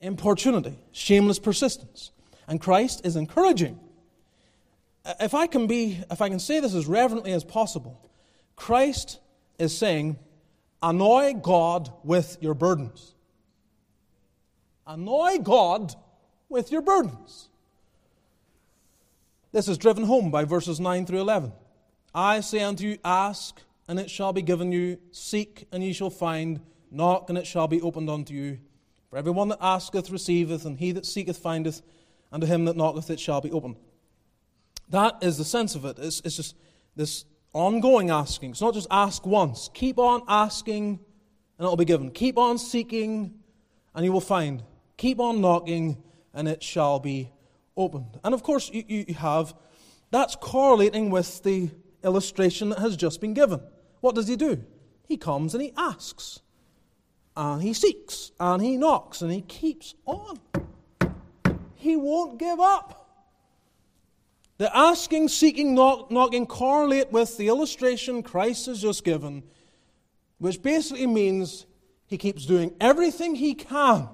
importunity, shameless persistence. And Christ is encouraging. If I can be, if I can say this as reverently as possible, Christ is saying, annoy God with your burdens. Annoy God with your burdens. This is driven home by verses 9 through 11. I say unto you, ask, and it shall be given you, seek, and ye shall find, knock, and it shall be opened unto you. For every one that asketh receiveth, and he that seeketh findeth, and to him that knocketh it shall be opened. That is the sense of it. It's, it's just this ongoing asking. It's not just ask once. Keep on asking, and it will be given. Keep on seeking, and you will find. Keep on knocking, and it shall be opened. And of course, you, you have that's correlating with the illustration that has just been given. What does he do? He comes and he asks and he seeks and he knocks and he keeps on. He won't give up. The asking, seeking, knock, knocking correlate with the illustration Christ has just given, which basically means he keeps doing everything he can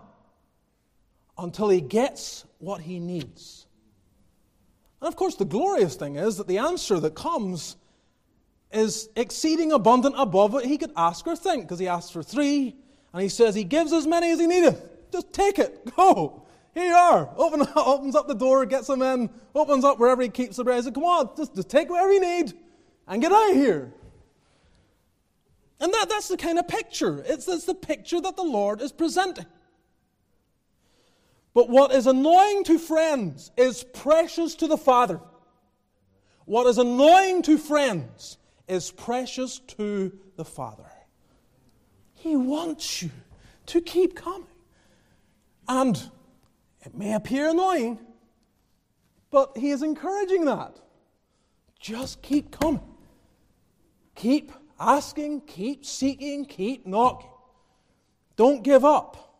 until he gets what he needs. And of course, the glorious thing is that the answer that comes is exceeding abundant above what he could ask or think, because he asked for three, and he says he gives as many as he needeth. Just take it. Go. Here you are. Open, opens up the door, gets them in, opens up wherever he keeps the bread. He says, Come on, just, just take whatever you need and get out of here. And that, that's the kind of picture. It's, it's the picture that the Lord is presenting. But what is annoying to friends is precious to the Father. What is annoying to friends is precious to the Father. He wants you to keep coming. And it may appear annoying, but He is encouraging that. Just keep coming. Keep asking, keep seeking, keep knocking. Don't give up.